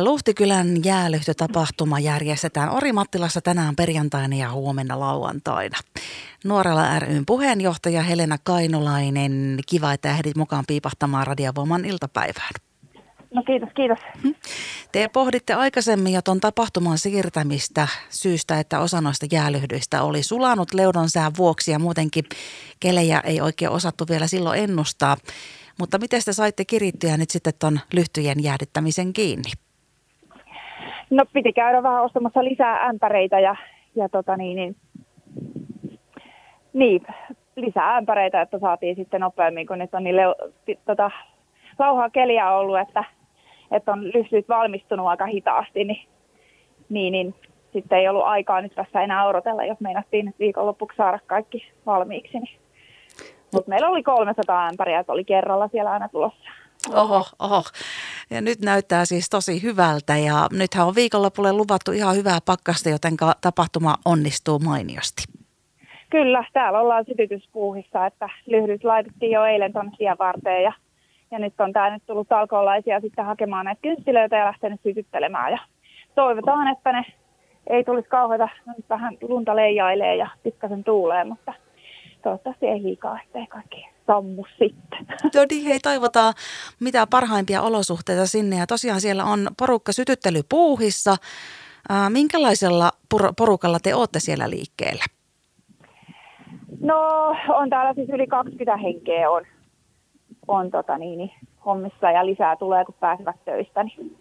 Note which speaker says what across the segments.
Speaker 1: Luhtikylän jäälyhtötapahtuma järjestetään Orimattilassa tänään perjantaina ja huomenna lauantaina. Nuorella ryn puheenjohtaja Helena Kainulainen, kiva, että ehdit mukaan piipahtamaan Radiovoiman iltapäivään.
Speaker 2: No kiitos, kiitos. Hm.
Speaker 1: Te pohditte aikaisemmin jo tuon tapahtuman siirtämistä syystä, että osa noista jäälyhdyistä oli sulanut leudon sään vuoksi ja muutenkin kelejä ei oikein osattu vielä silloin ennustaa. Mutta miten te saitte kirittyä nyt sitten tuon lyhtyjen jäädyttämisen kiinni?
Speaker 2: No piti käydä vähän ostamassa lisää ämpäreitä ja, ja tota niin, niin, niin, lisää ämpäreitä, että saatiin sitten nopeammin, kun nyt on niin leu, tota, lauhaa keliä ollut, että, että on lyhtyt valmistunut aika hitaasti, niin, niin, niin sitten ei ollut aikaa nyt tässä enää odotella, jos meinattiin nyt viikonloppuksi saada kaikki valmiiksi. Niin. Mutta meillä oli 300 ämpäriä, että oli kerralla siellä aina tulossa.
Speaker 1: Oho, oho. Ja nyt näyttää siis tosi hyvältä ja nythän on viikonlopulle luvattu ihan hyvää pakkasta, joten tapahtuma onnistuu mainiosti.
Speaker 2: Kyllä, täällä ollaan sytytyspuuhissa, että lyhdyt laitettiin jo eilen tuonne varteen ja, ja nyt on tää nyt tullut alkoholaisia sitten hakemaan näitä kynttilöitä ja lähtenyt sytyttelemään ja toivotaan, että ne ei tulisi kauheita, nyt vähän lunta leijailee ja pikkasen tuulee, mutta toivottavasti ei liikaa, ettei kaikki sammu sitten.
Speaker 1: No niin, hei toivotaan mitä parhaimpia olosuhteita sinne ja tosiaan siellä on porukka sytyttelypuuhissa. Minkälaisella porukalla te olette siellä liikkeellä?
Speaker 2: No on täällä siis yli 20 henkeä on, on tota niin, niin, hommissa ja lisää tulee kun pääsevät töistä. Niin.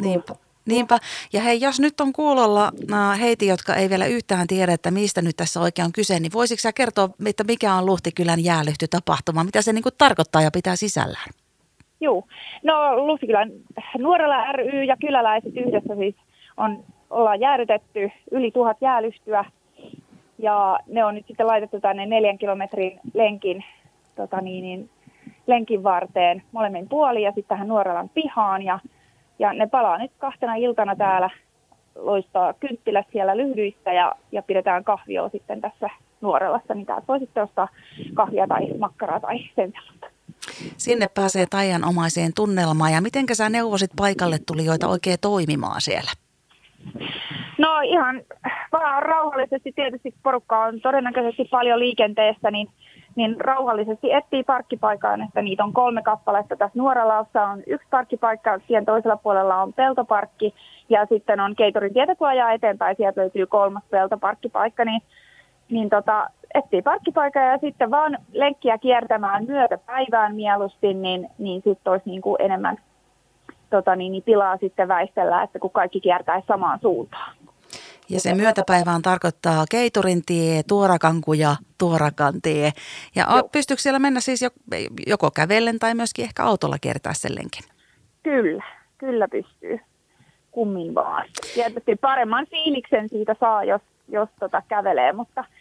Speaker 1: Niinpä. Niinpä. Ja hei, jos nyt on kuulolla äh, heitä, jotka ei vielä yhtään tiedä, että mistä nyt tässä oikein on kyse, niin voisitko sä kertoa, että mikä on Luhtikylän jäälyhtytapahtuma, mitä se niin kuin tarkoittaa ja pitää sisällään?
Speaker 2: Joo, no Luhtikylän nuorella ry ja kyläläiset yhdessä siis on, ollaan jäädytetty yli tuhat jäälyhtyä ja ne on nyt sitten laitettu tänne neljän kilometrin lenkin, tota niin, niin, lenkin varteen molemmin puolin ja sitten tähän Nuorelan pihaan ja ja ne palaa nyt kahtena iltana täällä, loistaa kynttilät siellä lyhdyistä ja, ja pidetään kahvioa sitten tässä Nuorelassa, niin täältä voi sitten ostaa kahvia tai makkaraa tai sen sellaista.
Speaker 1: Sinne pääsee taianomaiseen tunnelmaan ja miten sä neuvosit paikalle tulijoita oikein toimimaan siellä?
Speaker 2: No ihan vaan rauhallisesti tietysti porukka on todennäköisesti paljon liikenteessä, niin niin rauhallisesti etsii parkkipaikan, että niitä on kolme kappaletta. Tässä Nuoralaussa on yksi parkkipaikka, siihen toisella puolella on peltoparkki ja sitten on Keitorin tietä, eteenpäin, sieltä löytyy kolmas peltoparkkipaikka, niin, niin tota, etsii parkkipaikan ja sitten vaan lenkkiä kiertämään myötäpäivään mieluusti, niin, niin sitten olisi niin kuin enemmän tota, niin, niin tilaa sitten väistellä, että kun kaikki kiertäisi samaan suuntaan.
Speaker 1: Ja se myötäpäivään tarkoittaa Keiturin tie, Tuorakanku ja Tuorakan tie. Ja Joo. pystyykö siellä mennä siis joko kävellen tai myöskin ehkä autolla kiertää sen lenkin?
Speaker 2: Kyllä, kyllä pystyy. Kummin vaan. Tietysti paremman fiiliksen siitä saa, jos, jos tota kävelee, mutta –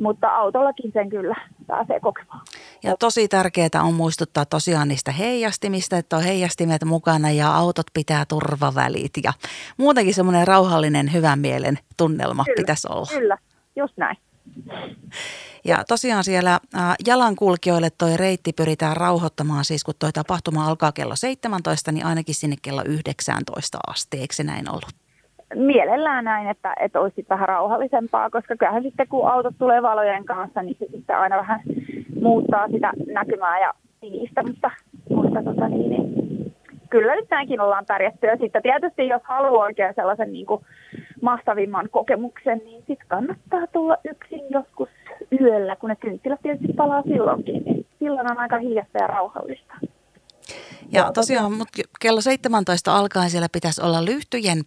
Speaker 2: mutta autollakin sen kyllä pääsee kokemaan.
Speaker 1: Ja tosi tärkeää on muistuttaa tosiaan niistä heijastimista, että on heijastimet mukana ja autot pitää turvavälit ja muutenkin semmoinen rauhallinen hyvän mielen tunnelma
Speaker 2: kyllä,
Speaker 1: pitäisi olla.
Speaker 2: Kyllä, just näin.
Speaker 1: Ja tosiaan siellä jalankulkijoille toi reitti pyritään rauhoittamaan siis, kun toi tapahtuma alkaa kello 17, niin ainakin sinne kello 19 asti, eikö se näin ollut?
Speaker 2: Mielellään näin, että, että olisi vähän rauhallisempaa, koska kyllähän sitten kun autot tulee valojen kanssa, niin se sitten aina vähän muuttaa sitä näkymää ja sinistä, mutta, mutta tota niin, niin, kyllä nyt näinkin ollaan pärjätty. Ja sitten tietysti jos haluaa oikein sellaisen niin kuin mahtavimman kokemuksen, niin sitten kannattaa tulla yksin joskus yöllä, kun ne kynttilät tietysti palaa silloinkin, niin silloin on aika hiljasta ja rauhallista.
Speaker 1: Ja tosiaan mut kello 17 alkaen siellä pitäisi olla lyhtyjen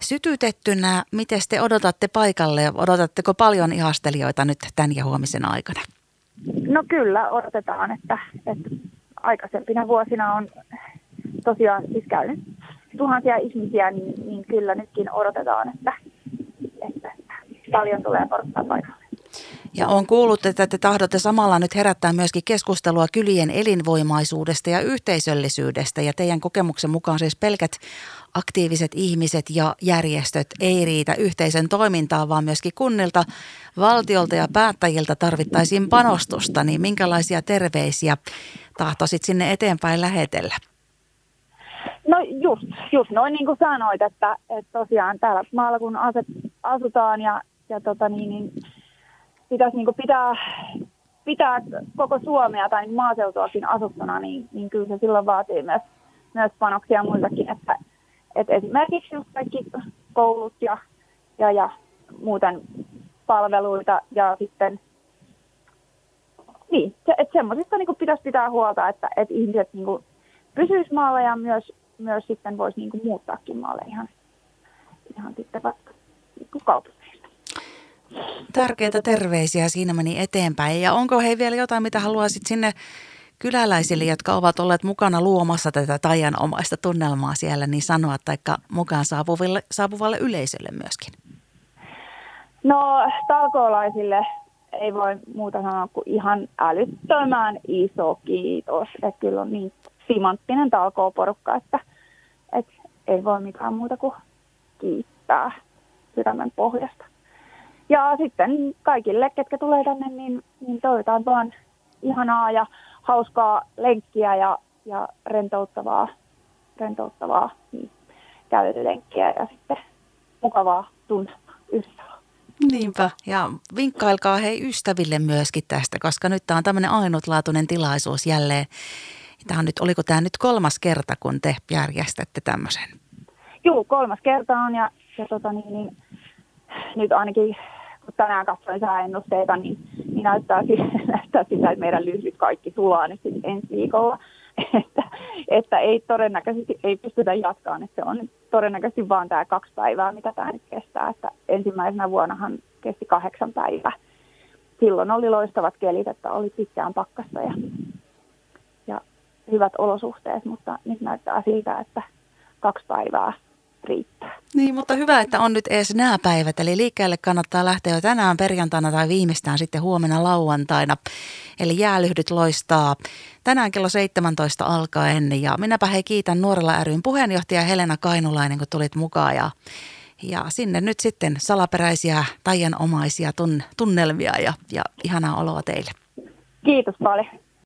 Speaker 1: sytytettynä. Miten te odotatte paikalle? Odotatteko paljon ihastelijoita nyt tämän ja huomisen aikana?
Speaker 2: No kyllä, odotetaan, että, että aikaisempina vuosina on tosiaan siis käynyt tuhansia ihmisiä, niin, niin kyllä nytkin odotetaan, että, että, että paljon tulee porukkaa paikalle.
Speaker 1: Ja on kuullut, että te tahdotte samalla nyt herättää myöskin keskustelua kylien elinvoimaisuudesta ja yhteisöllisyydestä. Ja teidän kokemuksen mukaan siis pelkät aktiiviset ihmiset ja järjestöt ei riitä yhteisön toimintaan, vaan myöskin kunnilta, valtiolta ja päättäjiltä tarvittaisiin panostusta. Niin minkälaisia terveisiä tahtoisit sinne eteenpäin lähetellä?
Speaker 2: No just, just noin niin kuin sanoit, että, että tosiaan täällä maalla kun asutaan ja, ja tota niin, niin pitäisi niin pitää, pitää koko Suomea tai maaseutuakin asuttuna, niin, niin kyllä se silloin vaatii myös, myös panoksia muiltakin, että, että esimerkiksi just kaikki koulut ja, ja, ja muuten palveluita ja sitten niin, se, että semmoisista niin pitäisi pitää huolta, että, että ihmiset niin kuin, pysyisi maalla ja myös, myös sitten voisi niin muuttaakin maalle ihan, ihan sitten vaikka niin kaupungeista.
Speaker 1: Tärkeitä terveisiä siinä meni eteenpäin. Ja onko he vielä jotain, mitä haluaisit sinne kyläläisille, jotka ovat olleet mukana luomassa tätä tajanomaista tunnelmaa siellä, niin sanoa, taikka mukaan saapuvalle, saapuvalle yleisölle myöskin?
Speaker 2: No talkoolaisille ei voi muuta sanoa kuin ihan älyttömän iso kiitos. Että kyllä on niin simanttinen talkooporukka, että, että ei voi mitään muuta kuin kiittää sydämen pohjasta. Ja sitten kaikille, ketkä tulee tänne, niin, niin toivotaan vaan ihanaa ja hauskaa lenkkiä ja, ja rentouttavaa, rentouttavaa niin, kävelylenkkiä ja sitten mukavaa tunnelmaa yhdessä.
Speaker 1: Niinpä, ja vinkkailkaa hei ystäville myöskin tästä, koska nyt tämä on tämmöinen ainutlaatuinen tilaisuus jälleen. Tämä on nyt, oliko tämä nyt kolmas kerta, kun te järjestätte tämmöisen?
Speaker 2: Joo, kolmas kerta on ja, ja tota niin, niin, nyt ainakin kun tänään katsoin sääennusteita, niin, niin näyttää, näyttää sitä, että meidän lyhyt kaikki sulaa nyt ensi viikolla. Että, että ei todennäköisesti ei pystytä jatkamaan, että se on todennäköisesti vaan tämä kaksi päivää, mitä tämä nyt kestää. Että ensimmäisenä vuonnahan kesti kahdeksan päivää. Silloin oli loistavat kelit, että oli pitkään pakkasta ja, ja hyvät olosuhteet, mutta nyt näyttää siltä, että kaksi päivää riittää.
Speaker 1: Niin, mutta hyvä, että on nyt edes nämä päivät. Eli liikkeelle kannattaa lähteä jo tänään perjantaina tai viimeistään sitten huomenna lauantaina. Eli jäälyhdyt loistaa tänään kello 17 alkaen. Ja minäpä hei kiitän Nuorella ryn puheenjohtaja Helena Kainulainen, kun tulit mukaan. Ja, ja sinne nyt sitten salaperäisiä taianomaisia tun, tunnelmia ja, ja ihanaa oloa teille.
Speaker 2: Kiitos paljon.